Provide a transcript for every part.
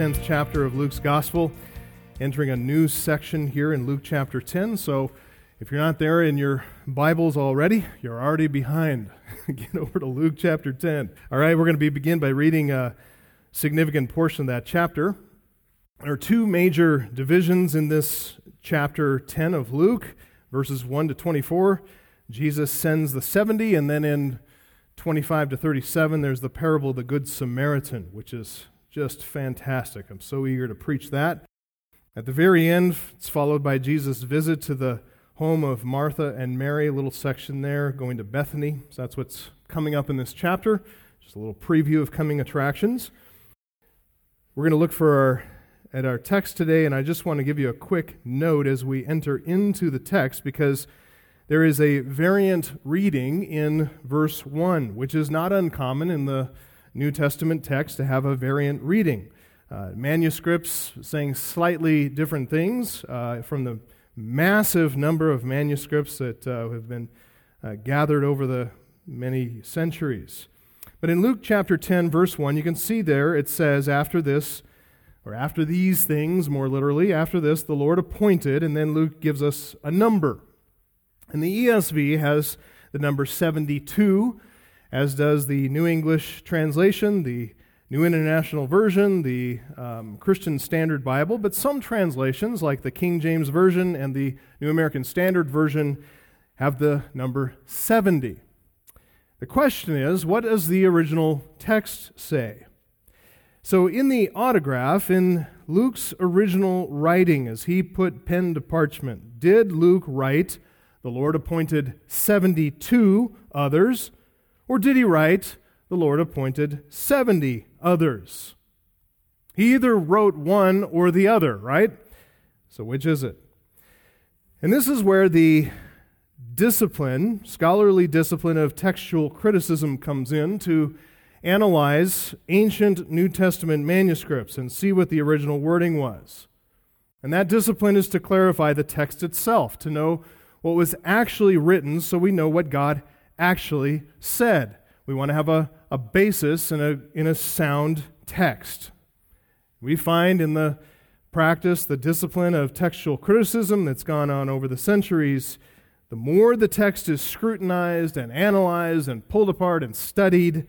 10th chapter of Luke's Gospel, entering a new section here in Luke chapter 10. So if you're not there in your Bibles already, you're already behind. Get over to Luke chapter 10. All right, we're going to be begin by reading a significant portion of that chapter. There are two major divisions in this chapter 10 of Luke, verses 1 to 24. Jesus sends the 70, and then in 25 to 37, there's the parable of the Good Samaritan, which is just fantastic. I'm so eager to preach that. At the very end, it's followed by Jesus' visit to the home of Martha and Mary, a little section there, going to Bethany. So that's what's coming up in this chapter. Just a little preview of coming attractions. We're going to look for our, at our text today, and I just want to give you a quick note as we enter into the text because there is a variant reading in verse 1, which is not uncommon in the New Testament text to have a variant reading. Uh, manuscripts saying slightly different things uh, from the massive number of manuscripts that uh, have been uh, gathered over the many centuries. But in Luke chapter 10, verse 1, you can see there it says, after this, or after these things, more literally, after this, the Lord appointed, and then Luke gives us a number. And the ESV has the number 72, as does the New English Translation, the New International Version, the um, Christian Standard Bible, but some translations, like the King James Version and the New American Standard Version, have the number 70. The question is, what does the original text say? So, in the autograph, in Luke's original writing, as he put pen to parchment, did Luke write the Lord appointed 72 others, or did he write, the Lord appointed 70 others? He either wrote one or the other, right? So which is it? And this is where the discipline, scholarly discipline of textual criticism comes in to analyze ancient New Testament manuscripts and see what the original wording was. And that discipline is to clarify the text itself, to know what was actually written so we know what God actually said. We want to have a, a basis in a, in a sound text. We find in the practice, the discipline of textual criticism that's gone on over the centuries, the more the text is scrutinized and analyzed and pulled apart and studied,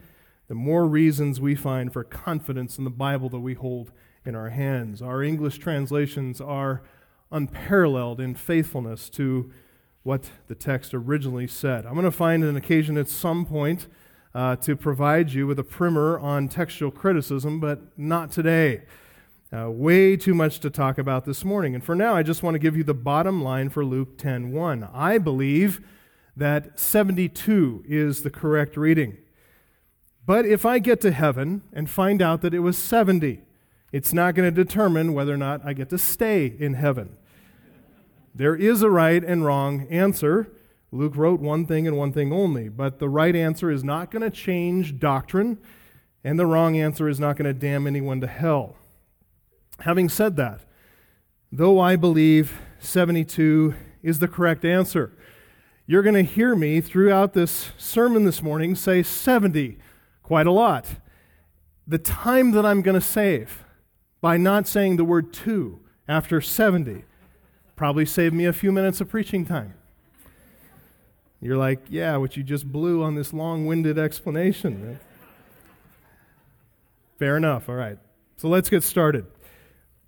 the more reasons we find for confidence in the Bible that we hold in our hands. Our English translations are unparalleled in faithfulness to what the text originally said. I'm going to find an occasion at some point uh, to provide you with a primer on textual criticism, but not today. Uh, way too much to talk about this morning. And for now, I just want to give you the bottom line for Luke 10:1. I believe that 72 is the correct reading. But if I get to heaven and find out that it was 70, it's not going to determine whether or not I get to stay in heaven. There is a right and wrong answer. Luke wrote one thing and one thing only, but the right answer is not going to change doctrine, and the wrong answer is not going to damn anyone to hell. Having said that, though I believe 72 is the correct answer, you're going to hear me throughout this sermon this morning say 70 quite a lot. The time that I'm going to save by not saying the word two after 70 Probably saved me a few minutes of preaching time. You're like, yeah, what you just blew on this long winded explanation. Fair enough. All right. So let's get started.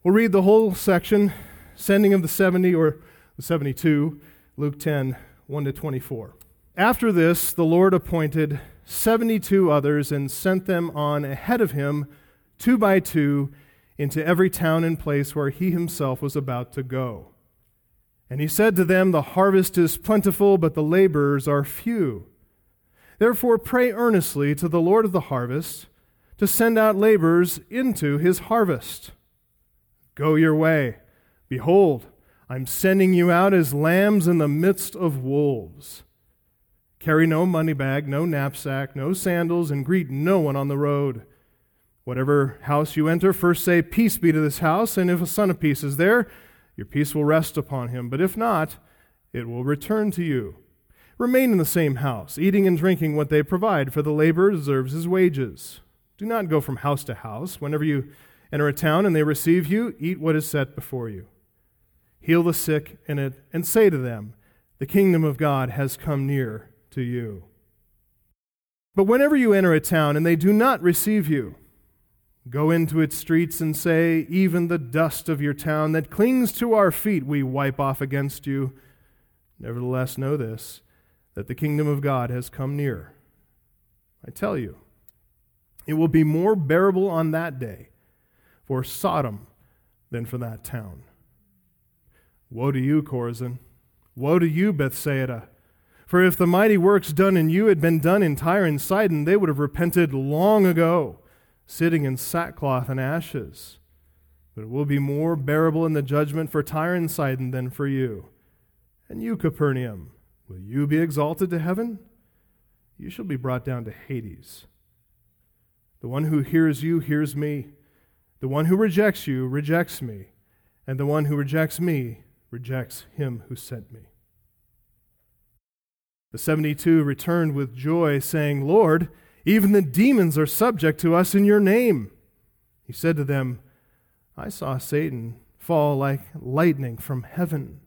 We'll read the whole section, sending of the 70 or the 72, Luke 10, 1 to 24. After this, the Lord appointed 72 others and sent them on ahead of him, two by two, into every town and place where he himself was about to go. And he said to them, The harvest is plentiful, but the laborers are few. Therefore, pray earnestly to the Lord of the harvest to send out laborers into his harvest. Go your way. Behold, I'm sending you out as lambs in the midst of wolves. Carry no money bag, no knapsack, no sandals, and greet no one on the road. Whatever house you enter, first say, Peace be to this house, and if a son of peace is there, your peace will rest upon him, but if not, it will return to you. Remain in the same house, eating and drinking what they provide, for the laborer deserves his wages. Do not go from house to house. Whenever you enter a town and they receive you, eat what is set before you. Heal the sick in it, and say to them, The kingdom of God has come near to you. But whenever you enter a town and they do not receive you, go into its streets and say, Even the dust of your town that clings to our feet we wipe off against you. Nevertheless, know this, that the kingdom of God has come near. I tell you, it will be more bearable on that day for Sodom than for that town. Woe to you, Chorazin! Woe to you, Bethsaida! For if the mighty works done in you had been done in Tyre and Sidon, they would have repented long ago, sitting in sackcloth and ashes. But it will be more bearable in the judgment for Tyre and Sidon than for you. And you, Capernaum, will you be exalted to heaven? You shall be brought down to Hades. The one who hears you hears me. The one who rejects you rejects me. And the one who rejects me rejects him who sent me. The 72 returned with joy, saying, Lord, even the demons are subject to us in your name. He said to them, I saw Satan fall like lightning from heaven.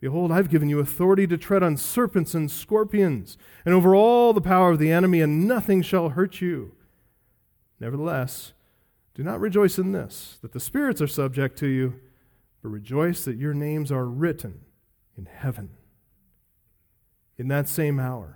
Behold, I've given you authority to tread on serpents and scorpions, and over all the power of the enemy, and nothing shall hurt you. Nevertheless, do not rejoice in this, that the spirits are subject to you, but rejoice that your names are written in heaven in that same hour,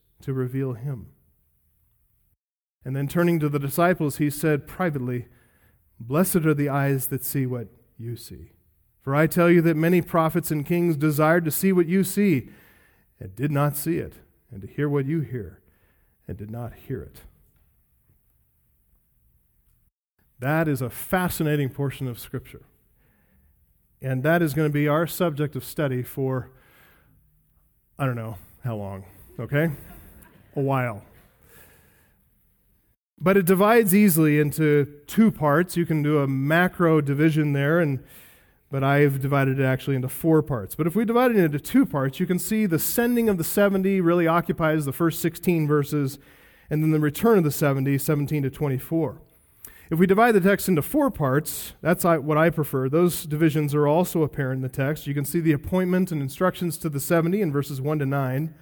to reveal him. And then turning to the disciples, he said privately, Blessed are the eyes that see what you see. For I tell you that many prophets and kings desired to see what you see and did not see it, and to hear what you hear and did not hear it. That is a fascinating portion of Scripture. And that is going to be our subject of study for I don't know how long, okay? A while. But it divides easily into two parts. You can do a macro division there, and but I've divided it actually into four parts. But if we divide it into two parts, you can see the sending of the 70 really occupies the first 16 verses, and then the return of the 70, 17 to 24. If we divide the text into four parts, that's what I prefer. Those divisions are also apparent in the text. You can see the appointment and instructions to the 70 in verses 1 to 9.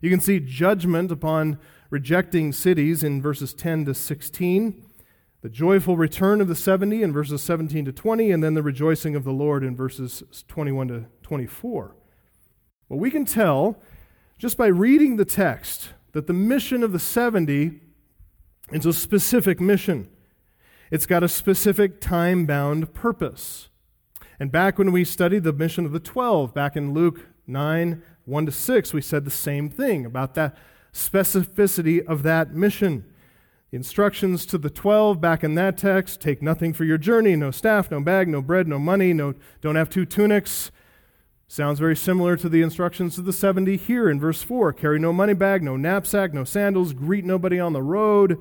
You can see judgment upon rejecting cities in verses 10 to 16, the joyful return of the 70 in verses 17 to 20, and then the rejoicing of the Lord in verses 21 to 24. Well, we can tell just by reading the text that the mission of the 70 is a specific mission. It's got a specific time bound purpose. And back when we studied the mission of the 12, back in Luke 9 1 to 6, we said the same thing about that specificity of that mission. The instructions to the 12 back in that text take nothing for your journey no staff, no bag, no bread, no money, no, don't have two tunics. Sounds very similar to the instructions to the 70 here in verse 4 carry no money bag, no knapsack, no sandals, greet nobody on the road.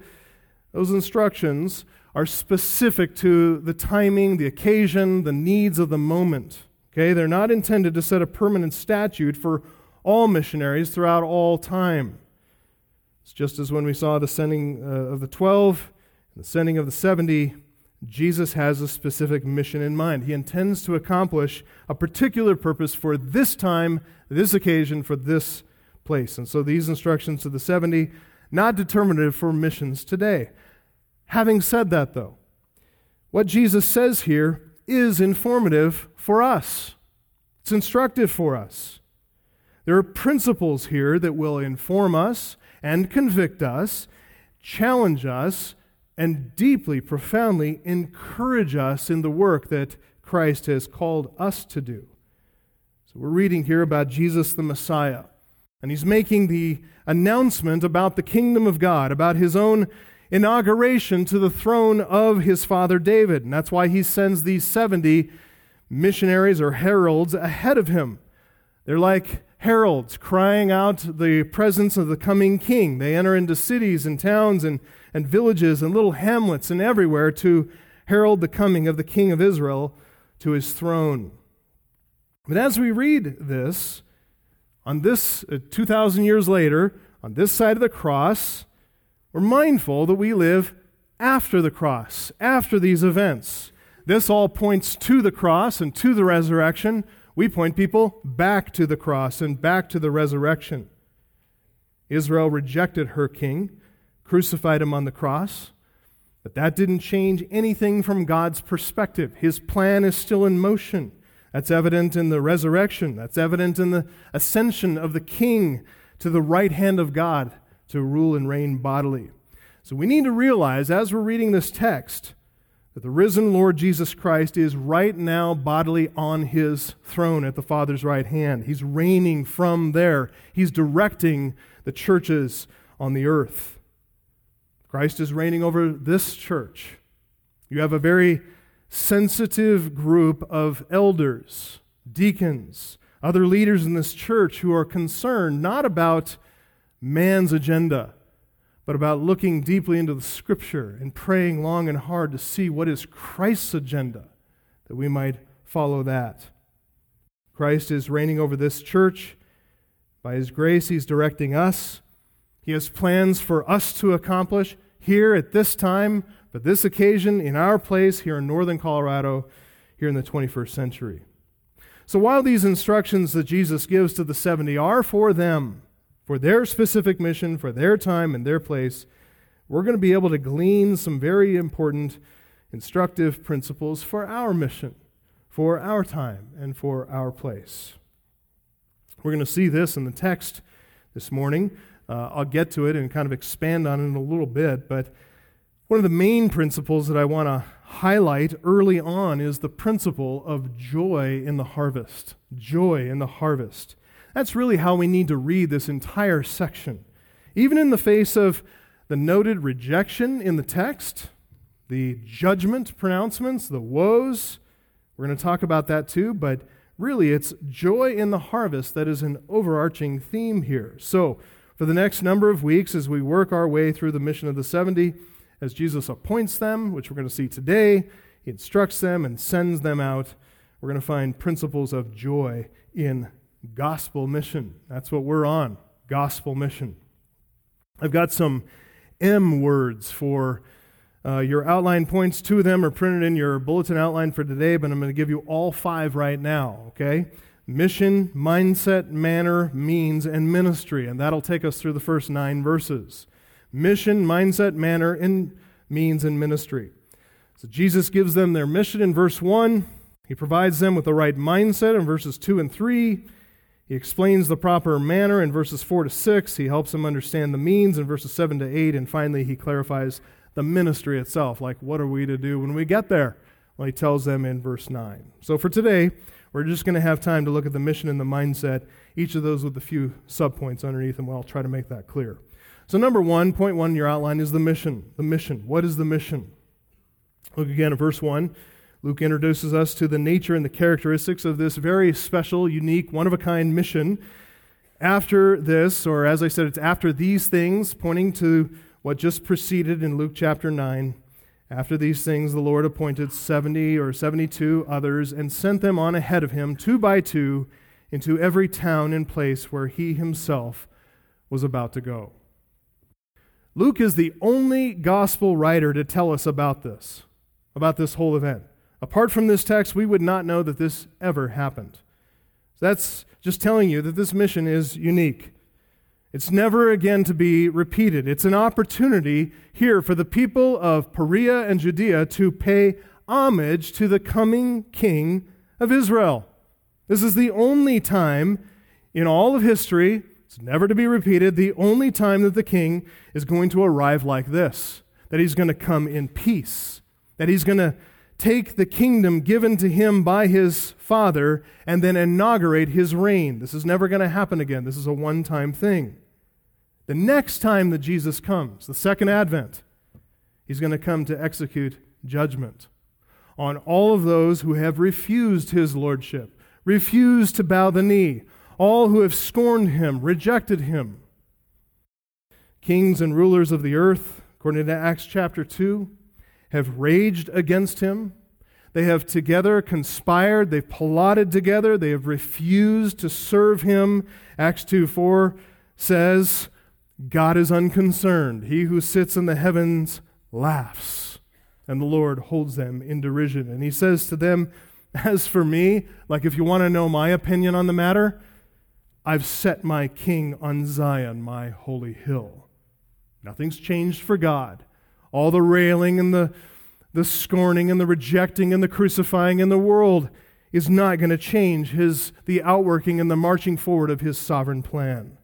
Those instructions are specific to the timing, the occasion, the needs of the moment. Okay, they're not intended to set a permanent statute for all missionaries throughout all time. It's just as when we saw the sending uh, of the 12 and the sending of the 70, Jesus has a specific mission in mind. He intends to accomplish a particular purpose for this time, this occasion, for this place. And so these instructions to the 70, not determinative for missions today. Having said that, though, what Jesus says here is informative for us, it's instructive for us. There are principles here that will inform us and convict us, challenge us, and deeply, profoundly encourage us in the work that Christ has called us to do. So we're reading here about Jesus the Messiah, and he's making the announcement about the kingdom of God, about his own inauguration to the throne of his father David. And that's why he sends these 70 missionaries or heralds ahead of him. They're like heralds crying out the presence of the coming king. They enter into cities and towns and, and villages and little hamlets and everywhere to herald the coming of the king of Israel to his throne. But as we read this, on this uh, 2,000 years later, on this side of the cross, we're mindful that we live after the cross, after these events. This all points to the cross and to the resurrection. We point people back to the cross and back to the resurrection. Israel rejected her king, crucified him on the cross, but that didn't change anything from God's perspective. His plan is still in motion. That's evident in the resurrection. That's evident in the ascension of the king to the right hand of God to rule and reign bodily. So we need to realize as we're reading this text that the risen Lord Jesus Christ is right now bodily on his throne at the Father's right hand. He's reigning from there, he's directing the churches on the earth. Christ is reigning over this church. You have a very sensitive group of elders, deacons, other leaders in this church who are concerned not about man's agenda but about looking deeply into the scripture and praying long and hard to see what is Christ's agenda, that we might follow that. Christ is reigning over this church. By his grace, he's directing us. He has plans for us to accomplish here at this time, for this occasion, in our place here in northern Colorado, here in the 21st century. So while these instructions that Jesus gives to the 70 are for them, for their specific mission, for their time and their place, we're going to be able to glean some very important instructive principles for our mission, for our time, and for our place. We're going to see this in the text this morning. Uh, I'll get to it and kind of expand on it a little bit, but one of the main principles that I want to highlight early on is the principle of joy in the harvest. Joy in the harvest. That's really how we need to read this entire section. Even in the face of the noted rejection in the text, the judgment pronouncements, the woes, we're going to talk about that too, but really it's joy in the harvest that is an overarching theme here. So, for the next number of weeks, as we work our way through the mission of the 70, as Jesus appoints them, which we're going to see today, he instructs them and sends them out, we're going to find principles of joy in gospel mission. That's what we're on gospel mission. I've got some M words for uh, your outline points. Two of them are printed in your bulletin outline for today, but I'm going to give you all five right now, okay? Mission, mindset, manner, means, and ministry. And that'll take us through the first nine verses. Mission, mindset, manner, and means, and ministry. So Jesus gives them their mission in verse 1. He provides them with the right mindset in verses 2 and 3. He explains the proper manner in verses 4 to 6. He helps them understand the means in verses 7 to 8. And finally, he clarifies the ministry itself. Like, what are we to do when we get there? Well, he tells them in verse 9. So for today, we're just going to have time to look at the mission and the mindset, each of those with a few subpoints underneath them. Well, I'll try to make that clear. So, number one, point one in your outline is the mission. The mission. What is the mission? Look again at verse 1. Luke introduces us to the nature and the characteristics of this very special, unique, one of a kind mission. After this, or as I said, it's after these things, pointing to what just preceded in Luke chapter 9. After these things, the Lord appointed 70 or 72 others and sent them on ahead of him, two by two, into every town and place where he himself was about to go. Luke is the only gospel writer to tell us about this, about this whole event. Apart from this text, we would not know that this ever happened. So That's just telling you that this mission is unique. It's never again to be repeated. It's an opportunity here for the people of Perea and Judea to pay homage to the coming king of Israel. This is the only time in all of history, it's never to be repeated, the only time that the king is going to arrive like this that he's going to come in peace, that he's going to take the kingdom given to him by his father and then inaugurate his reign. This is never going to happen again. This is a one time thing. The next time that Jesus comes, the second advent, He's going to come to execute judgment on all of those who have refused his lordship, refused to bow the knee, all who have scorned him, rejected him. Kings and rulers of the earth, according to Acts chapter 2, have raged against him. They have together conspired, they've plotted together, they have refused to serve him. Acts 2 4 says, God is unconcerned. He who sits in the heavens laughs, and the Lord holds them in derision. And he says to them, As for me, like if you want to know my opinion on the matter, I've set my king on Zion, my holy hill. Nothing's changed for God. All the railing and the, the scorning and the rejecting and the crucifying in the world is not going to change his, the outworking and the marching forward of his sovereign plan.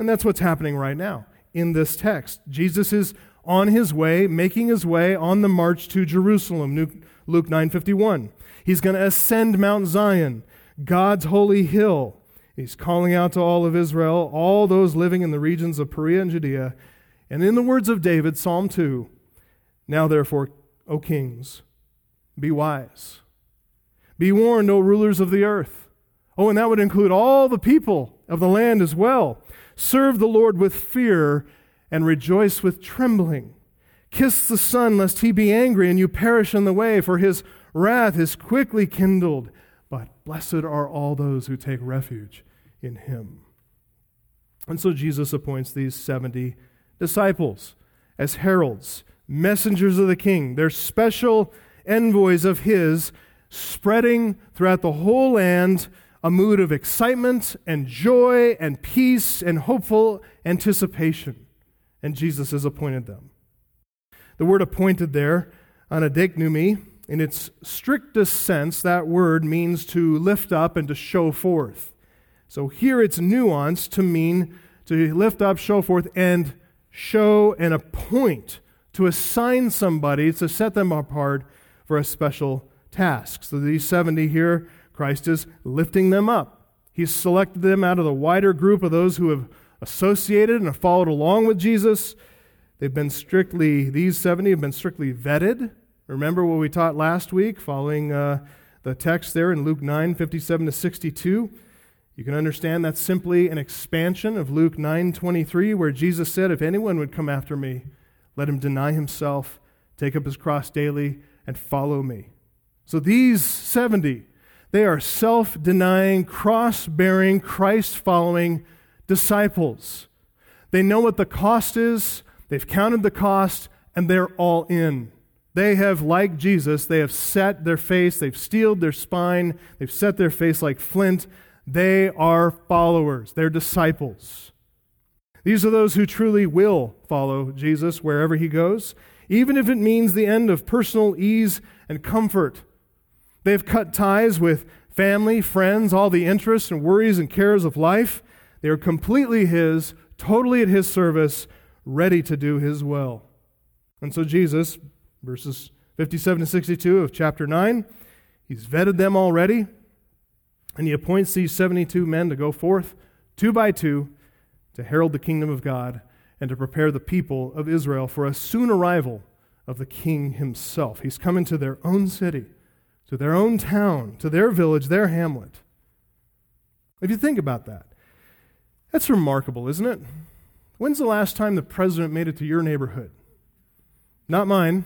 And that's what's happening right now in this text. Jesus is on his way, making his way on the march to Jerusalem, Luke 9:51. He's going to ascend Mount Zion, God's holy hill. He's calling out to all of Israel, all those living in the regions of Perea and Judea. And in the words of David, Psalm 2, now therefore, O kings, be wise. Be warned, O rulers of the earth. Oh, and that would include all the people of the land as well. Serve the Lord with fear and rejoice with trembling. Kiss the Son, lest he be angry and you perish in the way, for his wrath is quickly kindled. But blessed are all those who take refuge in him. And so Jesus appoints these 70 disciples as heralds, messengers of the king. They're special envoys of his, spreading throughout the whole land a mood of excitement and joy and peace and hopeful anticipation. And Jesus has appointed them. The word appointed there, anadeiknumi, in its strictest sense, that word means to lift up and to show forth. So here it's nuanced to mean to lift up, show forth, and show and appoint, to assign somebody, to set them apart for a special task. So these 70 here Christ is lifting them up. He's selected them out of the wider group of those who have associated and have followed along with Jesus. They've been strictly, these 70 have been strictly vetted. Remember what we taught last week, following uh, the text there in Luke 9 57 to 62. You can understand that's simply an expansion of Luke 9 23, where Jesus said, If anyone would come after me, let him deny himself, take up his cross daily, and follow me. So these 70 they are self denying, cross bearing, Christ following disciples. They know what the cost is, they've counted the cost, and they're all in. They have, like Jesus, they have set their face, they've steeled their spine, they've set their face like flint. They are followers, they're disciples. These are those who truly will follow Jesus wherever he goes, even if it means the end of personal ease and comfort They've cut ties with family, friends, all the interests and worries and cares of life. They are completely His, totally at His service, ready to do His will. And so Jesus, verses 57 to 62 of chapter 9, He's vetted them already, and He appoints these 72 men to go forth, two by two, to herald the kingdom of God and to prepare the people of Israel for a soon arrival of the King Himself. He's coming to their own city to their own town, to their village, their hamlet. If you think about that, that's remarkable, isn't it? When's the last time the president made it to your neighborhood? Not mine.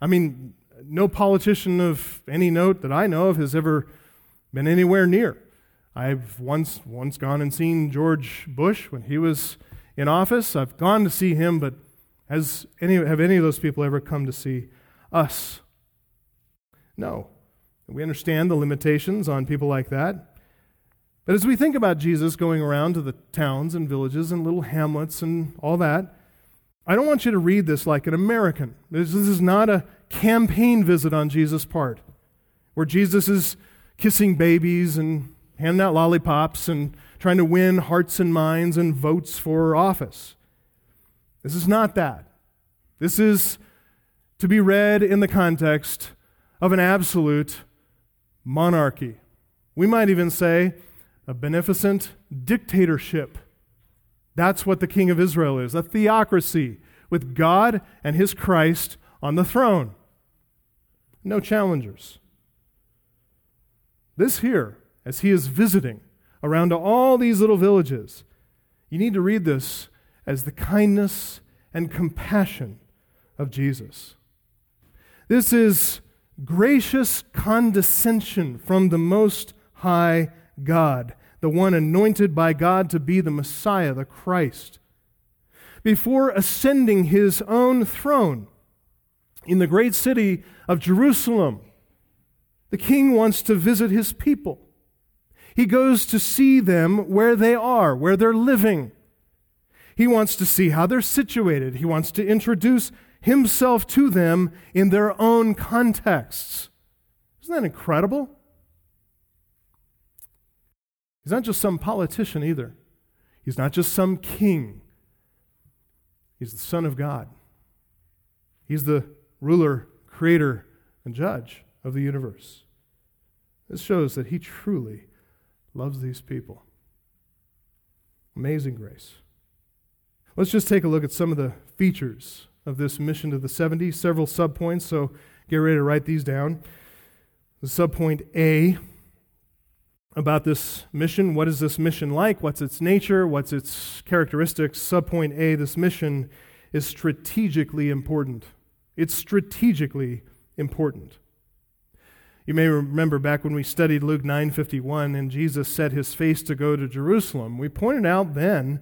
I mean, no politician of any note that I know of has ever been anywhere near. I've once once gone and seen George Bush when he was in office. I've gone to see him, but has any have any of those people ever come to see us? No. We understand the limitations on people like that. But as we think about Jesus going around to the towns and villages and little hamlets and all that, I don't want you to read this like an American. This, this is not a campaign visit on Jesus' part, where Jesus is kissing babies and handing out lollipops and trying to win hearts and minds and votes for office. This is not that. This is to be read in the context of an absolute monarchy. We might even say a beneficent dictatorship. That's what the king of Israel is a theocracy with God and his Christ on the throne. No challengers. This here, as he is visiting around all these little villages, you need to read this as the kindness and compassion of Jesus. This is gracious condescension from the Most High God, the one anointed by God to be the Messiah, the Christ. Before ascending his own throne in the great city of Jerusalem, the king wants to visit his people. He goes to see them where they are, where they're living. He wants to see how they're situated. He wants to introduce himself to them in their own contexts. Isn't that incredible? He's not just some politician either. He's not just some king. He's the Son of God. He's the ruler, creator, and judge of the universe. This shows that he truly loves these people. Amazing grace. Let's just take a look at some of the features of this mission to the 70, several subpoints, so get ready to write these down. The subpoint A about this mission what is this mission like? What's its nature? What's its characteristics? Subpoint A this mission is strategically important. It's strategically important. You may remember back when we studied Luke 9:51 and Jesus set his face to go to Jerusalem. We pointed out then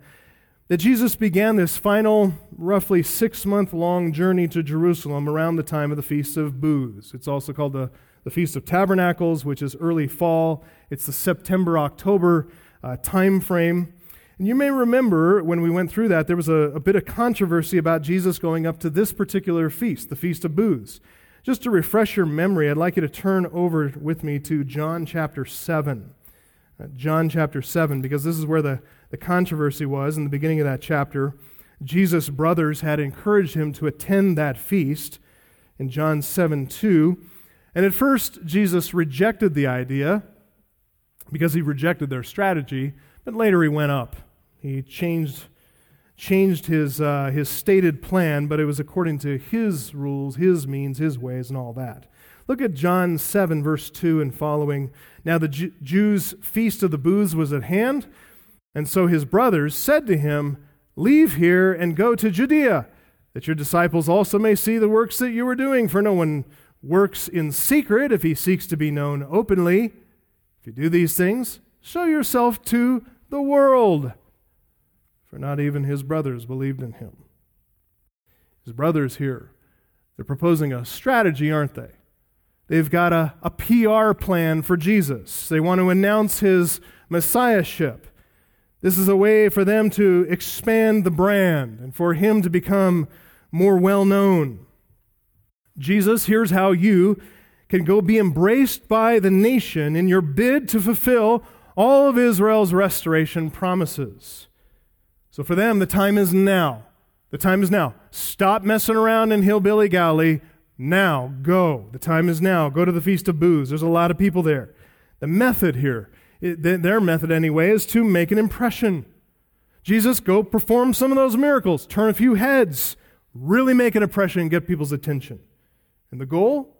that Jesus began this final, roughly six month long journey to Jerusalem around the time of the Feast of Booths. It's also called the, the Feast of Tabernacles, which is early fall. It's the September October uh, time frame. And you may remember when we went through that, there was a, a bit of controversy about Jesus going up to this particular feast, the Feast of Booths. Just to refresh your memory, I'd like you to turn over with me to John chapter 7. Uh, John chapter 7, because this is where the the controversy was in the beginning of that chapter. Jesus' brothers had encouraged him to attend that feast in John 7 2. And at first, Jesus rejected the idea because he rejected their strategy, but later he went up. He changed, changed his, uh, his stated plan, but it was according to his rules, his means, his ways, and all that. Look at John 7, verse 2 and following. Now the Jews' feast of the booths was at hand. And so his brothers said to him, Leave here and go to Judea, that your disciples also may see the works that you are doing. For no one works in secret if he seeks to be known openly. If you do these things, show yourself to the world. For not even his brothers believed in him. His brothers here, they're proposing a strategy, aren't they? They've got a, a PR plan for Jesus. They want to announce his messiahship. This is a way for them to expand the brand and for him to become more well known. Jesus, here's how you can go be embraced by the nation in your bid to fulfill all of Israel's restoration promises. So for them, the time is now. The time is now. Stop messing around in Hillbilly Galilee. Now, go. The time is now. Go to the Feast of Booths. There's a lot of people there. The method here their method anyway, is to make an impression. Jesus, go perform some of those miracles, turn a few heads, really make an impression and get people's attention. And the goal,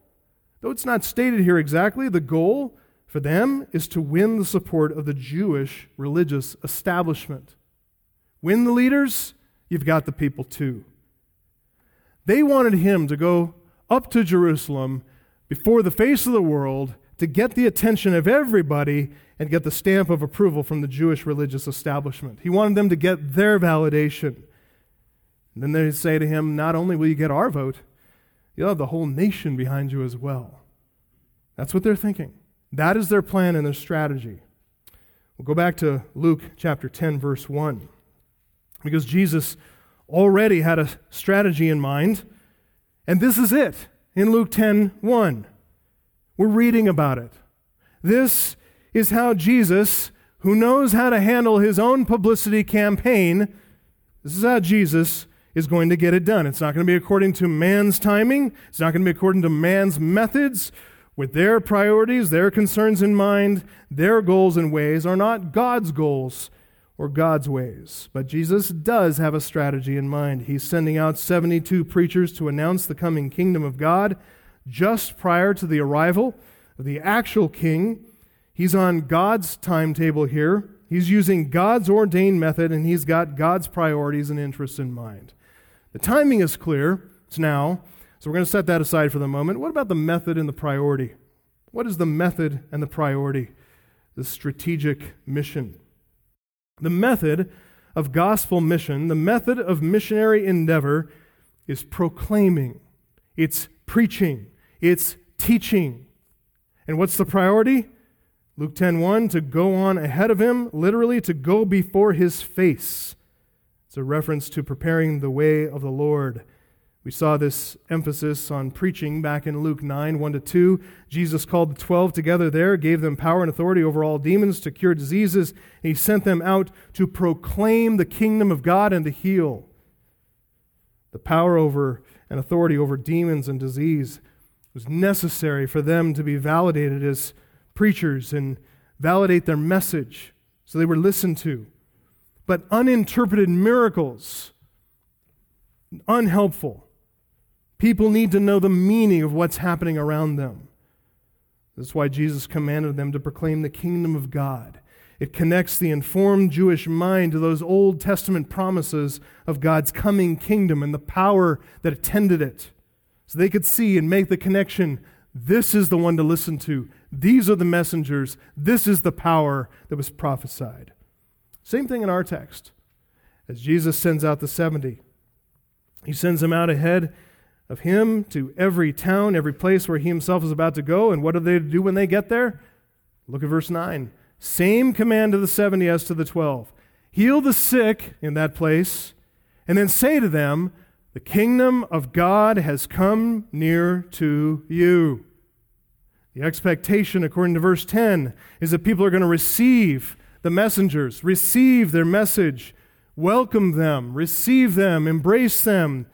though it's not stated here exactly, the goal for them is to win the support of the Jewish religious establishment. Win the leaders, you've got the people too. They wanted him to go up to Jerusalem before the face of the world to get the attention of everybody and get the stamp of approval from the Jewish religious establishment. He wanted them to get their validation. And then they say to him, Not only will you get our vote, you'll have the whole nation behind you as well. That's what they're thinking. That is their plan and their strategy. We'll go back to Luke chapter 10, verse 1. Because Jesus already had a strategy in mind, and this is it in Luke 10 1. We're reading about it. This is how Jesus, who knows how to handle his own publicity campaign, this is how Jesus is going to get it done. It's not going to be according to man's timing, it's not going to be according to man's methods. With their priorities, their concerns in mind, their goals and ways are not God's goals or God's ways. But Jesus does have a strategy in mind. He's sending out 72 preachers to announce the coming kingdom of God just prior to the arrival of the actual king. He's on God's timetable here. He's using God's ordained method, and he's got God's priorities and interests in mind. The timing is clear. It's now. So we're going to set that aside for the moment. What about the method and the priority? What is the method and the priority? The strategic mission. The method of gospel mission, the method of missionary endeavor is proclaiming, it's preaching, it's teaching. And what's the priority? Luke 10:1 to go on ahead of him, literally to go before his face. It's a reference to preparing the way of the Lord. We saw this emphasis on preaching back in Luke 9, 1 to 2. Jesus called the twelve together there, gave them power and authority over all demons to cure diseases, he sent them out to proclaim the kingdom of God and to heal. The power over and authority over demons and disease was necessary for them to be validated as preachers and validate their message so they were listened to. But uninterpreted miracles, unhelpful. People need to know the meaning of what's happening around them. That's why Jesus commanded them to proclaim the kingdom of God. It connects the informed Jewish mind to those Old Testament promises of God's coming kingdom and the power that attended it. So they could see and make the connection this is the one to listen to. These are the messengers. This is the power that was prophesied. Same thing in our text. As Jesus sends out the 70, he sends them out ahead of him to every town, every place where he himself is about to go. And what are they to do when they get there? Look at verse 9. Same command to the 70 as to the 12 heal the sick in that place, and then say to them, The kingdom of God has come near to you. The expectation, according to verse 10, is that people are going to receive the messengers, receive their message, welcome them, receive them, embrace them,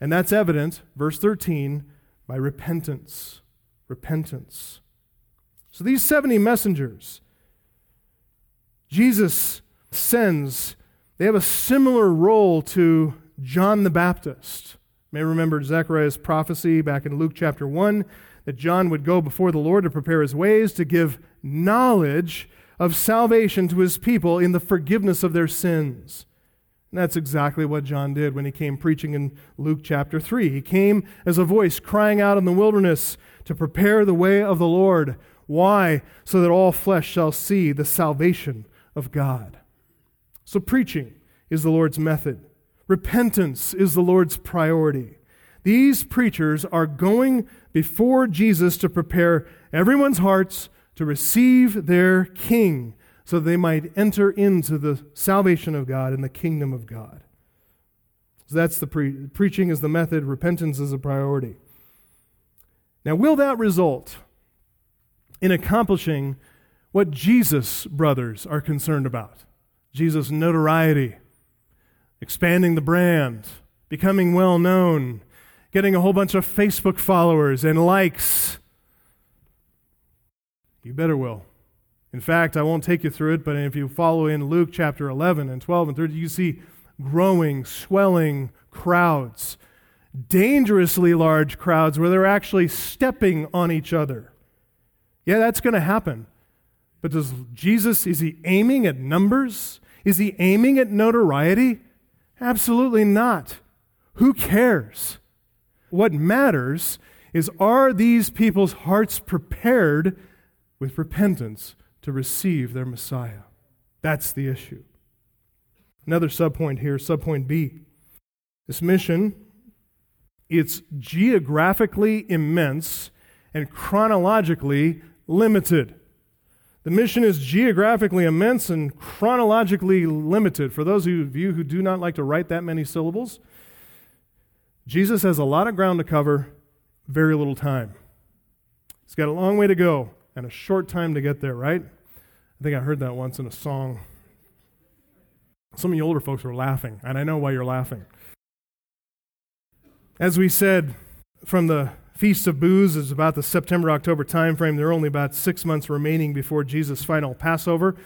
and that's evident, verse 13, by repentance. Repentance. So these 70 messengers, Jesus sends, they have a similar role to John the Baptist. You may remember Zechariah's prophecy back in Luke chapter 1 that John would go before the Lord to prepare his ways, to give knowledge of salvation to his people in the forgiveness of their sins. And that's exactly what John did when he came preaching in Luke chapter 3. He came as a voice crying out in the wilderness to prepare the way of the Lord. Why? So that all flesh shall see the salvation of God. So, preaching is the Lord's method, repentance is the Lord's priority. These preachers are going before Jesus to prepare everyone's hearts to receive their King so they might enter into the salvation of God and the kingdom of God. So that's the pre- preaching is the method, repentance is a priority. Now, will that result in accomplishing what Jesus' brothers are concerned about? Jesus' notoriety, expanding the brand, becoming well known, getting a whole bunch of Facebook followers and likes. You better will. In fact, I won't take you through it, but if you follow in Luke chapter 11 and 12 and 13, you see growing, swelling crowds, dangerously large crowds where they're actually stepping on each other. Yeah, that's going to happen. But does Jesus, is he aiming at numbers? Is he aiming at notoriety? Absolutely not. Who cares? What matters is are these people's hearts prepared with repentance to receive their Messiah. That's the issue. Another subpoint here, subpoint B. This mission, it's geographically immense and chronologically limited. The mission is geographically immense and chronologically limited. For those of you who do not like to write that many syllables, Jesus has a lot of ground to cover, very little time. He's got a long way to go and a short time to get there, right? I think I heard that once in a song. Some of you older folks are laughing, and I know why you're laughing. As we said, from the Feast of Booths is about the September October timeframe. There are only about six months remaining before Jesus' final Passover.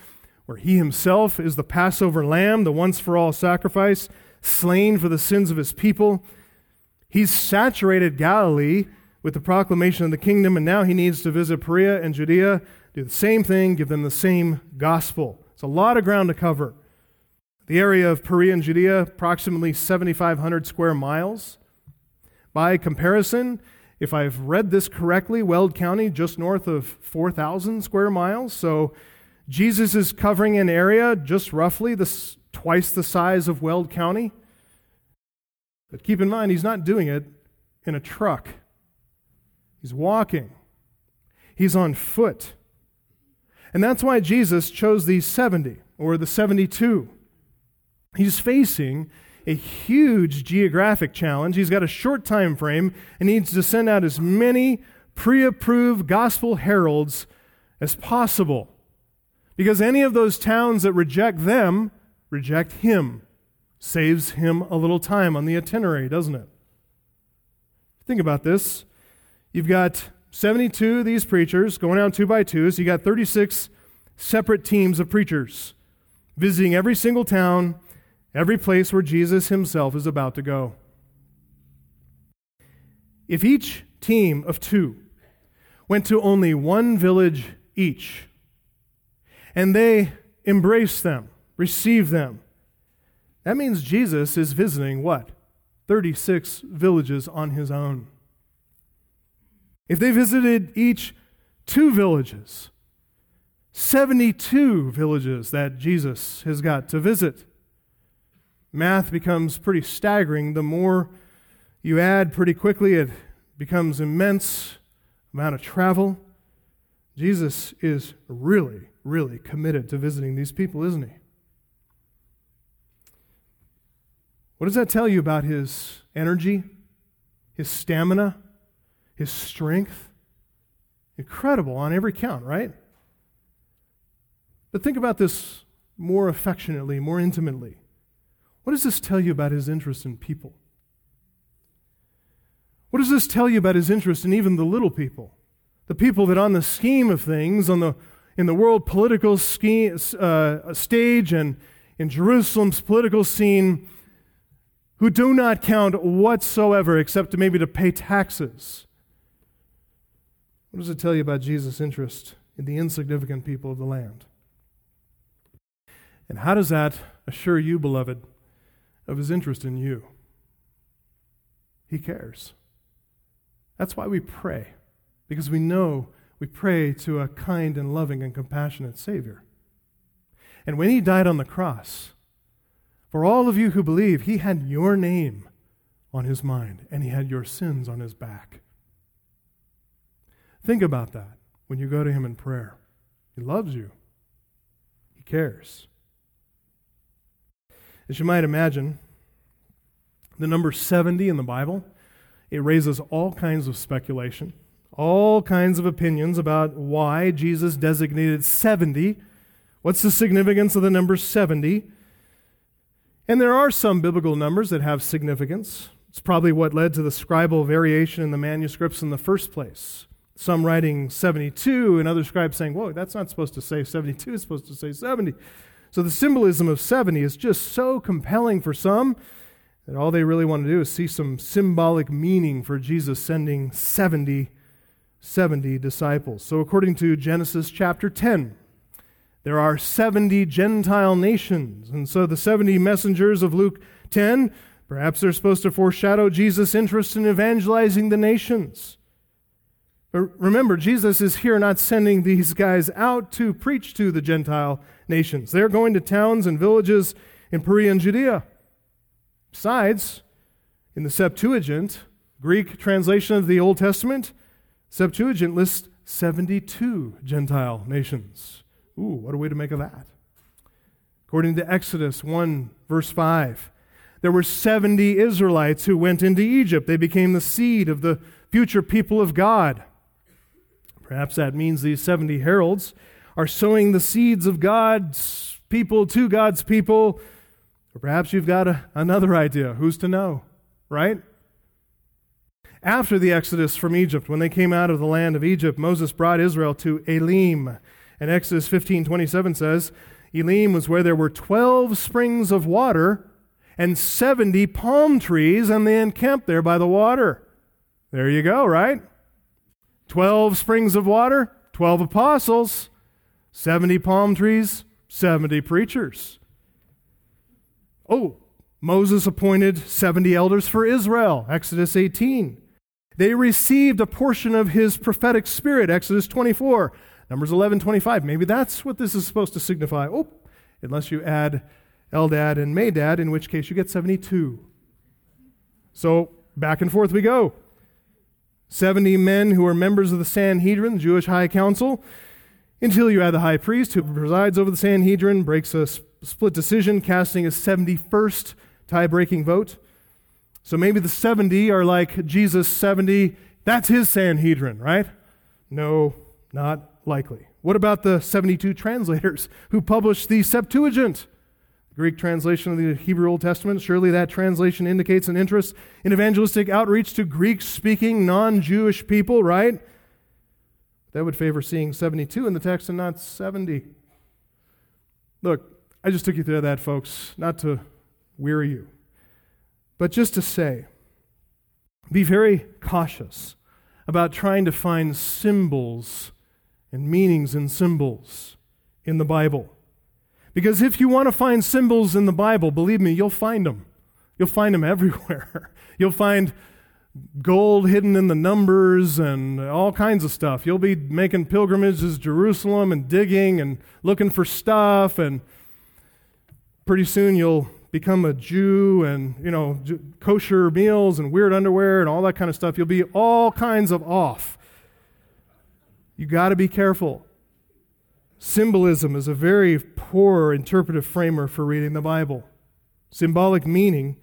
where he himself is the Passover lamb, the once for all sacrifice, slain for the sins of his people. He's saturated Galilee with the proclamation of the kingdom, and now he needs to visit Perea and Judea, do the same thing, give them the same gospel. It's a lot of ground to cover. The area of Perea and Judea, approximately 7,500 square miles. By comparison, if I've read this correctly, Weld County, just north of 4,000 square miles. So Jesus is covering an area just roughly twice the size of Weld County. But keep in mind, he's not doing it in a truck, he's walking, he's on foot. And that's why Jesus chose these 70 or the 72. He's facing a huge geographic challenge. He's got a short time frame and needs to send out as many pre approved gospel heralds as possible. Because any of those towns that reject them reject him. Saves him a little time on the itinerary, doesn't it? Think about this. You've got 72 of these preachers going out two by two, so you got 36 separate teams of preachers visiting every single town, every place where Jesus himself is about to go. If each team of two went to only one village each, and they embraced them, received them, that means Jesus is visiting what? 36 villages on his own. If they visited each two villages, 72 villages that Jesus has got to visit. Math becomes pretty staggering. The more you add pretty quickly, it becomes immense amount of travel. Jesus is really, really committed to visiting these people, isn't he? What does that tell you about his energy, his stamina, his strength? Incredible on every count, right? But think about this more affectionately, more intimately. What does this tell you about his interest in people? What does this tell you about his interest in even the little people? The people that, on the scheme of things, on the, in the world political scheme, uh, stage and in Jerusalem's political scene, who do not count whatsoever except maybe to pay taxes. What does it tell you about Jesus' interest in the insignificant people of the land? And how does that assure you, beloved, of his interest in you? He cares. That's why we pray, because we know we pray to a kind and loving and compassionate Savior. And when he died on the cross, for all of you who believe, he had your name on his mind and he had your sins on his back. Think about that when you go to him in prayer. He loves you, he cares. As you might imagine, the number 70 in the Bible, it raises all kinds of speculation, all kinds of opinions about why Jesus designated 70. What's the significance of the number 70? And there are some biblical numbers that have significance. It's probably what led to the scribal variation in the manuscripts in the first place. Some writing 72, and other scribes saying, whoa, that's not supposed to say 72, it's supposed to say 70. So the symbolism of 70 is just so compelling for some that all they really want to do is see some symbolic meaning for Jesus sending 70, 70 disciples. So according to Genesis chapter 10, there are 70 Gentile nations. And so the 70 messengers of Luke 10, perhaps they're supposed to foreshadow Jesus' interest in evangelizing the nations. But remember, Jesus is here not sending these guys out to preach to the Gentile nations. They're going to towns and villages in Perea and Judea. Besides, in the Septuagint, Greek translation of the Old Testament, Septuagint lists 72 Gentile nations. Ooh, what a way to make of that. According to Exodus 1, verse 5, there were 70 Israelites who went into Egypt. They became the seed of the future people of God. Perhaps that means these 70 heralds are sowing the seeds of God's people to God's people. Or perhaps you've got a, another idea. Who's to know, right? After the Exodus from Egypt, when they came out of the land of Egypt, Moses brought Israel to Elim. And Exodus 15 27 says, Elim was where there were 12 springs of water and 70 palm trees, and they encamped there by the water. There you go, right? 12 springs of water, 12 apostles, 70 palm trees, 70 preachers. Oh, Moses appointed 70 elders for Israel, Exodus 18. They received a portion of his prophetic spirit, Exodus 24. Numbers 11, 25. Maybe that's what this is supposed to signify. Oh, unless you add Eldad and Medad, in which case you get 72. So back and forth we go. 70 men who are members of the Sanhedrin, the Jewish High Council, until you add the high priest who presides over the Sanhedrin, breaks a split decision, casting a 71st tie breaking vote. So maybe the 70 are like Jesus' 70. That's his Sanhedrin, right? No, not likely. What about the 72 translators who published the Septuagint? Greek translation of the Hebrew Old Testament. Surely that translation indicates an interest in evangelistic outreach to Greek speaking, non Jewish people, right? That would favor seeing 72 in the text and not 70. Look, I just took you through that, folks, not to weary you, but just to say be very cautious about trying to find symbols and meanings in symbols in the Bible. Because if you want to find symbols in the Bible, believe me, you'll find them. You'll find them everywhere. You'll find gold hidden in the numbers and all kinds of stuff. You'll be making pilgrimages to Jerusalem and digging and looking for stuff and pretty soon you'll become a Jew and, you know, kosher meals and weird underwear and all that kind of stuff. You'll be all kinds of off. You got to be careful. Symbolism is a very poor interpretive framer for reading the Bible. Symbolic meaning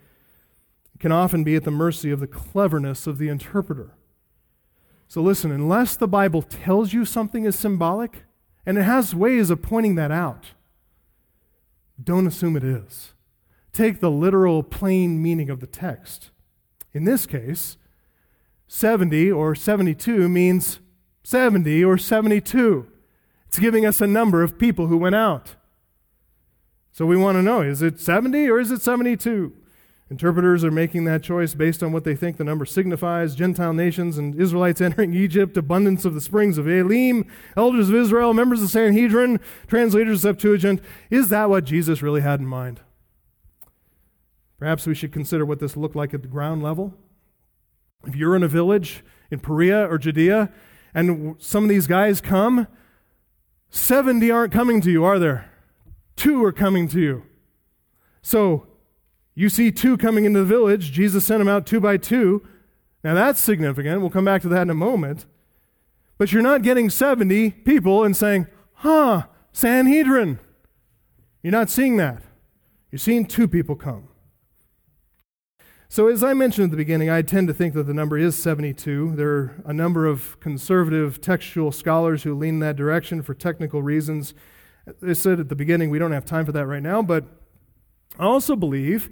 can often be at the mercy of the cleverness of the interpreter. So listen, unless the Bible tells you something is symbolic, and it has ways of pointing that out, don't assume it is. Take the literal, plain meaning of the text. In this case, 70 or 72 means 70 or 72. It's giving us a number of people who went out. So we want to know is it 70 or is it 72? Interpreters are making that choice based on what they think the number signifies Gentile nations and Israelites entering Egypt, abundance of the springs of Elim, elders of Israel, members of the Sanhedrin, translators of Septuagint. Is that what Jesus really had in mind? Perhaps we should consider what this looked like at the ground level. If you're in a village in Perea or Judea and some of these guys come, 70 aren't coming to you, are there? Two are coming to you. So you see two coming into the village. Jesus sent them out two by two. Now that's significant. We'll come back to that in a moment. But you're not getting 70 people and saying, huh, Sanhedrin. You're not seeing that. You're seeing two people come. So, as I mentioned at the beginning, I tend to think that the number is 72. There are a number of conservative textual scholars who lean that direction for technical reasons. As I said at the beginning, we don't have time for that right now, but I also believe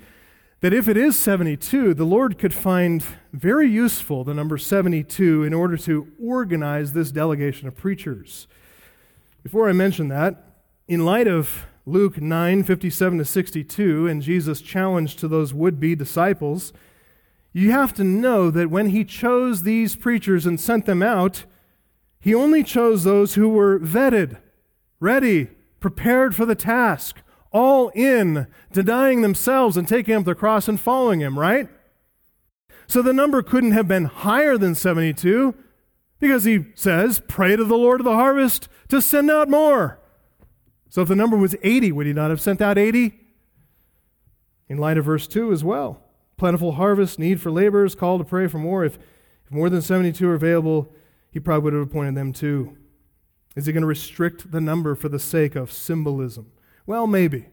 that if it is 72, the Lord could find very useful the number 72 in order to organize this delegation of preachers. Before I mention that, in light of Luke 9 57 to 62, and Jesus' challenge to those would be disciples, you have to know that when he chose these preachers and sent them out, he only chose those who were vetted, ready, prepared for the task, all in, denying themselves and taking up the cross and following him, right? So the number couldn't have been higher than 72 because he says, Pray to the Lord of the harvest to send out more. So if the number was 80, would he not have sent out 80? In light of verse 2 as well. Plentiful harvest, need for laborers, call to pray for more. If, if more than 72 are available, he probably would have appointed them too. Is he going to restrict the number for the sake of symbolism? Well, maybe.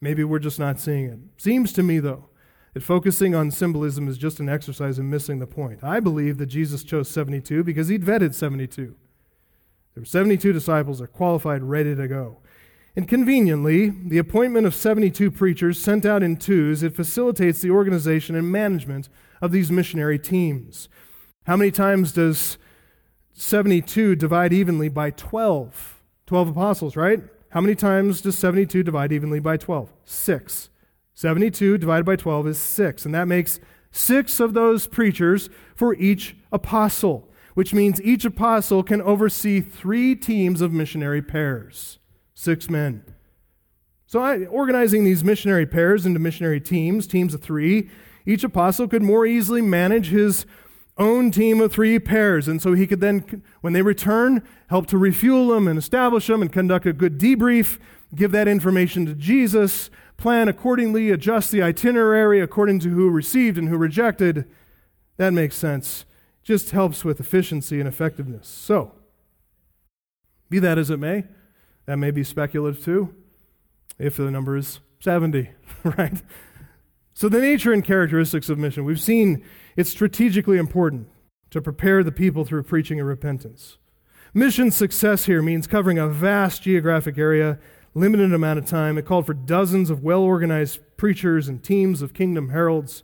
Maybe we're just not seeing it. Seems to me, though, that focusing on symbolism is just an exercise in missing the point. I believe that Jesus chose 72 because he'd vetted 72. There were 72 disciples that are qualified, ready to go. And conveniently, the appointment of 72 preachers sent out in twos, it facilitates the organization and management of these missionary teams. How many times does 72 divide evenly by 12? 12 apostles, right? How many times does 72 divide evenly by 12? Six. 72 divided by 12 is six, and that makes six of those preachers for each apostle, which means each apostle can oversee three teams of missionary pairs. Six men. So, I, organizing these missionary pairs into missionary teams, teams of three, each apostle could more easily manage his own team of three pairs. And so he could then, when they return, help to refuel them and establish them and conduct a good debrief, give that information to Jesus, plan accordingly, adjust the itinerary according to who received and who rejected. That makes sense. Just helps with efficiency and effectiveness. So, be that as it may, that may be speculative too, if the number is 70, right? So, the nature and characteristics of mission. We've seen it's strategically important to prepare the people through preaching and repentance. Mission success here means covering a vast geographic area, limited amount of time. It called for dozens of well organized preachers and teams of kingdom heralds.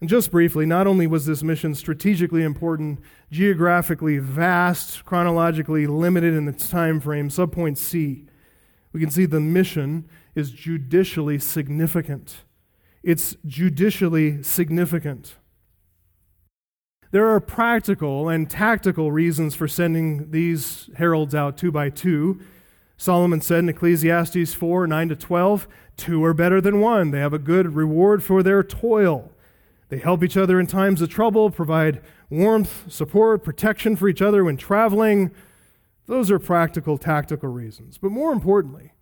And just briefly, not only was this mission strategically important, geographically vast, chronologically limited in its time frame, subpoint C, we can see the mission is judicially significant it's judicially significant. There are practical and tactical reasons for sending these heralds out two by two. Solomon said in Ecclesiastes 4 9 to 12, two are better than one. They have a good reward for their toil. They help each other in times of trouble, provide warmth, support, protection for each other when traveling. Those are practical, tactical reasons. But more importantly,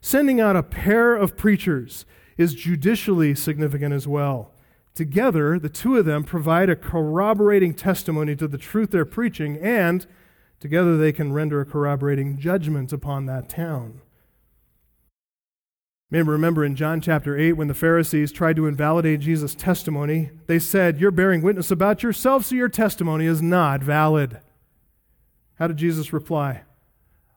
sending out a pair of preachers is judicially significant as well. Together, the two of them provide a corroborating testimony to the truth they're preaching, and together they can render a corroborating judgment upon that town. Remember in John chapter 8 when the Pharisees tried to invalidate Jesus' testimony, they said, You're bearing witness about yourself, so your testimony is not valid. How did Jesus reply?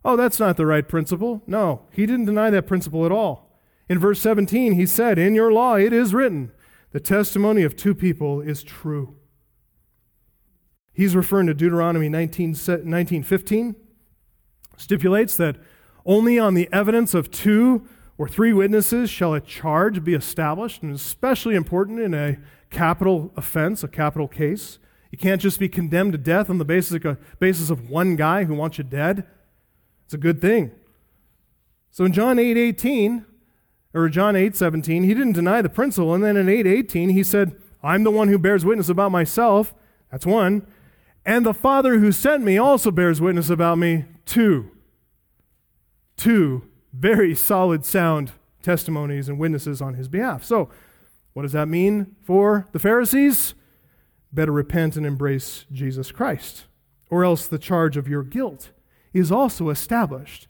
Oh, that's not the right principle. No, he didn't deny that principle at all. In verse 17, he said, In your law it is written, the testimony of two people is true. He's referring to Deuteronomy 19, 1915, stipulates that only on the evidence of two or three witnesses shall a charge be established, and especially important in a capital offense, a capital case. You can't just be condemned to death on the basis of, basis of one guy who wants you dead. It's a good thing. So in John 8 18, or John 8, 17, he didn't deny the principle. And then in 8, 18, he said, I'm the one who bears witness about myself. That's one. And the Father who sent me also bears witness about me. Two. Two very solid, sound testimonies and witnesses on his behalf. So, what does that mean for the Pharisees? Better repent and embrace Jesus Christ, or else the charge of your guilt is also established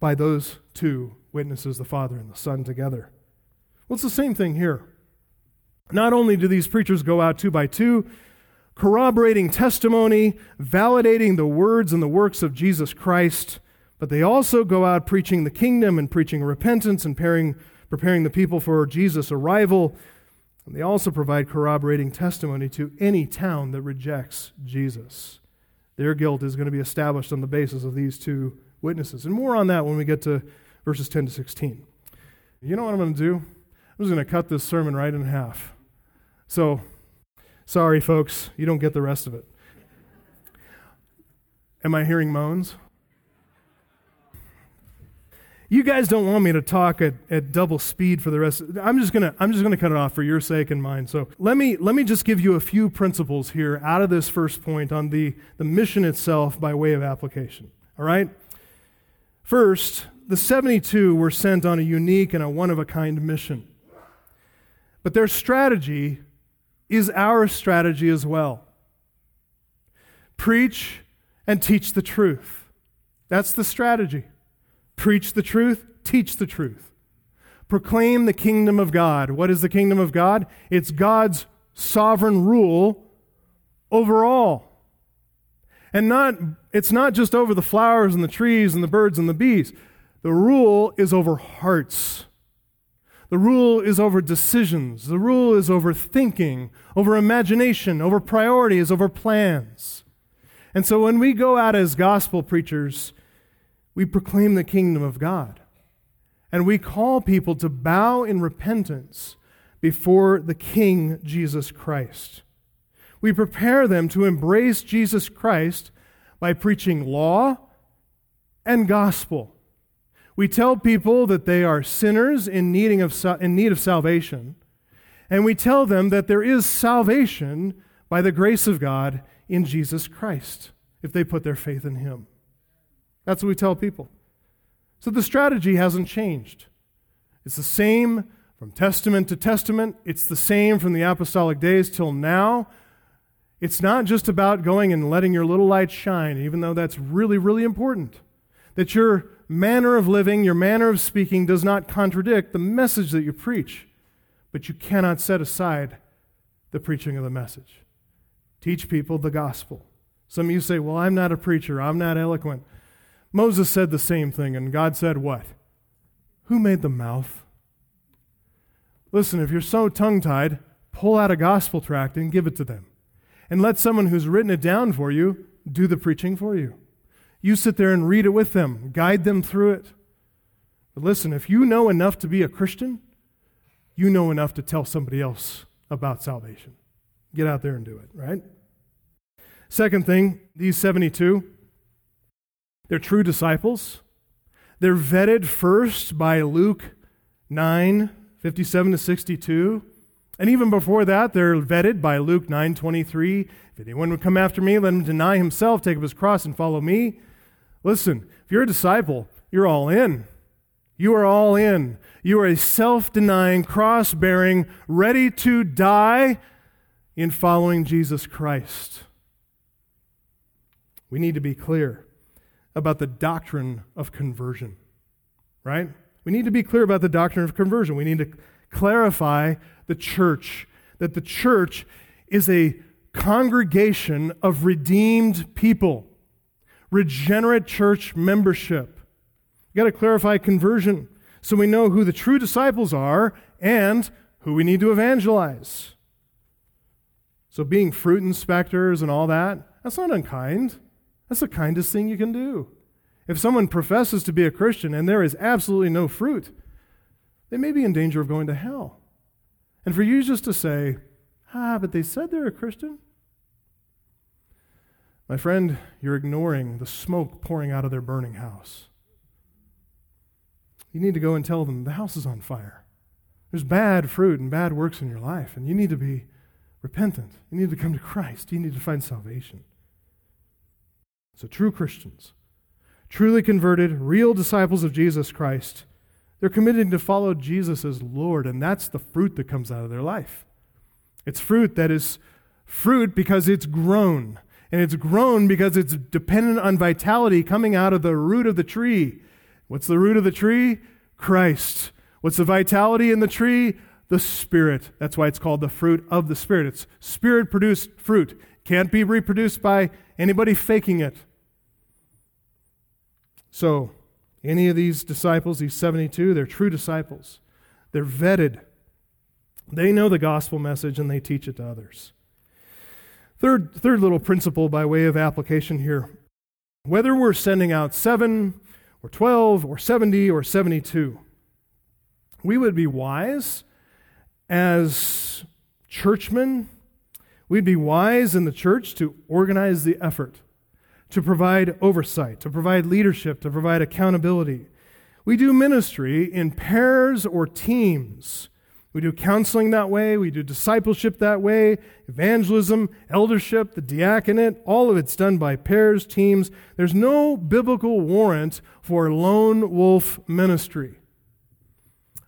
by those two witnesses, the Father and the Son together. Well, it's the same thing here. Not only do these preachers go out two by two, corroborating testimony, validating the words and the works of Jesus Christ, but they also go out preaching the kingdom and preaching repentance and preparing, preparing the people for Jesus' arrival. And they also provide corroborating testimony to any town that rejects Jesus. Their guilt is going to be established on the basis of these two witnesses. And more on that when we get to verses 10 to 16. You know what I'm going to do? I'm just going to cut this sermon right in half. So, sorry, folks, you don't get the rest of it. Am I hearing moans? You guys don't want me to talk at, at double speed for the rest. Of, I'm just gonna I'm just gonna cut it off for your sake and mine. So let me let me just give you a few principles here out of this first point on the, the mission itself by way of application. All right? First, the 72 were sent on a unique and a one of a kind mission. But their strategy is our strategy as well. Preach and teach the truth. That's the strategy. Preach the truth, teach the truth. Proclaim the kingdom of God. What is the kingdom of God? It's God's sovereign rule over all. And not it's not just over the flowers and the trees and the birds and the bees. The rule is over hearts. The rule is over decisions. The rule is over thinking, over imagination, over priorities, over plans. And so when we go out as gospel preachers, we proclaim the kingdom of God. And we call people to bow in repentance before the King Jesus Christ. We prepare them to embrace Jesus Christ by preaching law and gospel. We tell people that they are sinners in, needing of, in need of salvation, and we tell them that there is salvation by the grace of God in Jesus Christ if they put their faith in Him. That's what we tell people. So the strategy hasn't changed. It's the same from testament to testament, it's the same from the apostolic days till now. It's not just about going and letting your little light shine, even though that's really, really important. That your manner of living, your manner of speaking does not contradict the message that you preach, but you cannot set aside the preaching of the message. Teach people the gospel. Some of you say, Well, I'm not a preacher, I'm not eloquent. Moses said the same thing, and God said, What? Who made the mouth? Listen, if you're so tongue tied, pull out a gospel tract and give it to them and let someone who's written it down for you do the preaching for you. You sit there and read it with them, guide them through it. But listen, if you know enough to be a Christian, you know enough to tell somebody else about salvation. Get out there and do it, right? Second thing, these 72, they're true disciples. They're vetted first by Luke 9, 57 to 62. And even before that, they're vetted by Luke 9:23. If anyone would come after me, let him deny himself, take up his cross, and follow me. Listen, if you're a disciple, you're all in. You are all in. You are a self denying, cross bearing, ready to die in following Jesus Christ. We need to be clear about the doctrine of conversion, right? We need to be clear about the doctrine of conversion. We need to clarify the church, that the church is a congregation of redeemed people, regenerate church membership. You got to clarify conversion so we know who the true disciples are and who we need to evangelize. So, being fruit inspectors and all that, that's not unkind. That's the kindest thing you can do. If someone professes to be a Christian and there is absolutely no fruit, they may be in danger of going to hell. And for you just to say, ah, but they said they're a Christian. My friend, you're ignoring the smoke pouring out of their burning house. You need to go and tell them the house is on fire. There's bad fruit and bad works in your life, and you need to be repentant. You need to come to Christ. You need to find salvation. So, true Christians, truly converted, real disciples of Jesus Christ, they're committing to follow Jesus as Lord, and that's the fruit that comes out of their life. It's fruit that is fruit because it's grown. And it's grown because it's dependent on vitality coming out of the root of the tree. What's the root of the tree? Christ. What's the vitality in the tree? The Spirit. That's why it's called the fruit of the Spirit. It's Spirit produced fruit. Can't be reproduced by anybody faking it. So, any of these disciples, these 72, they're true disciples. They're vetted. They know the gospel message and they teach it to others. Third, third little principle by way of application here whether we're sending out seven or 12 or 70 or 72, we would be wise as churchmen, we'd be wise in the church to organize the effort to provide oversight, to provide leadership, to provide accountability. We do ministry in pairs or teams. We do counseling that way, we do discipleship that way, evangelism, eldership, the diaconate, all of it's done by pairs, teams. There's no biblical warrant for lone wolf ministry.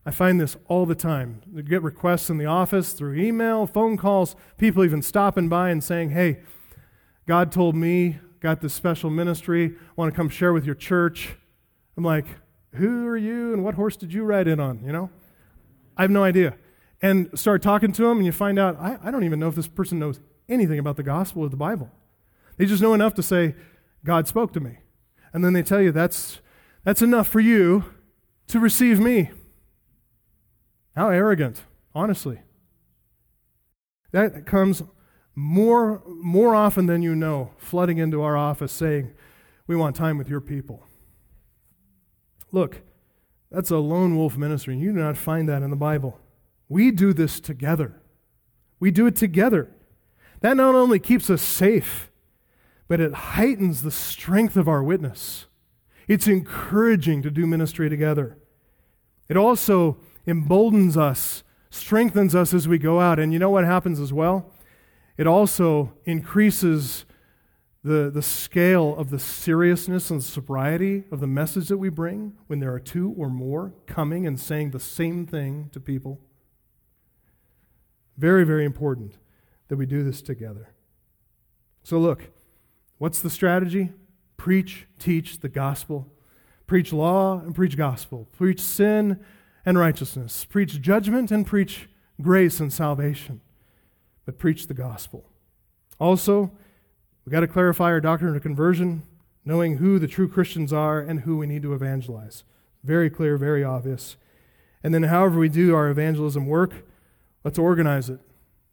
I find this all the time. We get requests in the office through email, phone calls, people even stopping by and saying, Hey, God told me got this special ministry, want to come share with your church. I'm like, who are you and what horse did you ride in on? You know? I have no idea. And start talking to them, and you find out, I, I don't even know if this person knows anything about the gospel or the Bible. They just know enough to say, God spoke to me. And then they tell you that's, that's enough for you to receive me. How arrogant, honestly. That comes more, more often than you know, flooding into our office saying, We want time with your people. Look, that's a lone wolf ministry, and you do not find that in the Bible. We do this together. We do it together. That not only keeps us safe, but it heightens the strength of our witness. It's encouraging to do ministry together. It also emboldens us, strengthens us as we go out. And you know what happens as well? It also increases the, the scale of the seriousness and sobriety of the message that we bring when there are two or more coming and saying the same thing to people. Very, very important that we do this together. So, look, what's the strategy? Preach, teach the gospel. Preach law and preach gospel. Preach sin and righteousness. Preach judgment and preach grace and salvation. But preach the gospel. Also, We've got to clarify our doctrine of conversion, knowing who the true Christians are and who we need to evangelize. Very clear, very obvious. And then, however, we do our evangelism work, let's organize it.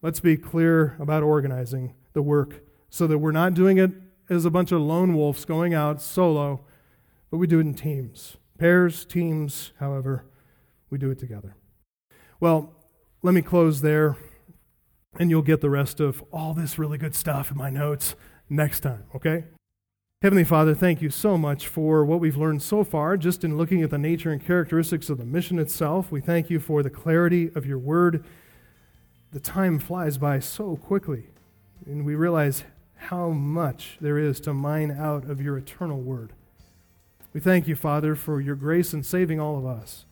Let's be clear about organizing the work so that we're not doing it as a bunch of lone wolves going out solo, but we do it in teams. Pairs, teams, however, we do it together. Well, let me close there, and you'll get the rest of all this really good stuff in my notes next time, okay? Heavenly Father, thank you so much for what we've learned so far, just in looking at the nature and characteristics of the mission itself. We thank you for the clarity of your word. The time flies by so quickly, and we realize how much there is to mine out of your eternal word. We thank you, Father, for your grace in saving all of us.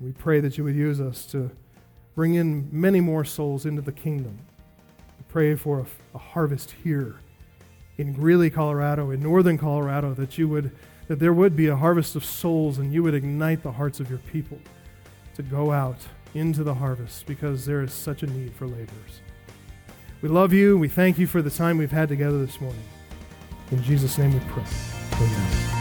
We pray that you would use us to bring in many more souls into the kingdom. We pray for a, a harvest here in Greeley, Colorado, in northern Colorado, that you would that there would be a harvest of souls and you would ignite the hearts of your people to go out into the harvest because there is such a need for laborers. We love you. We thank you for the time we've had together this morning. In Jesus' name we pray. Amen.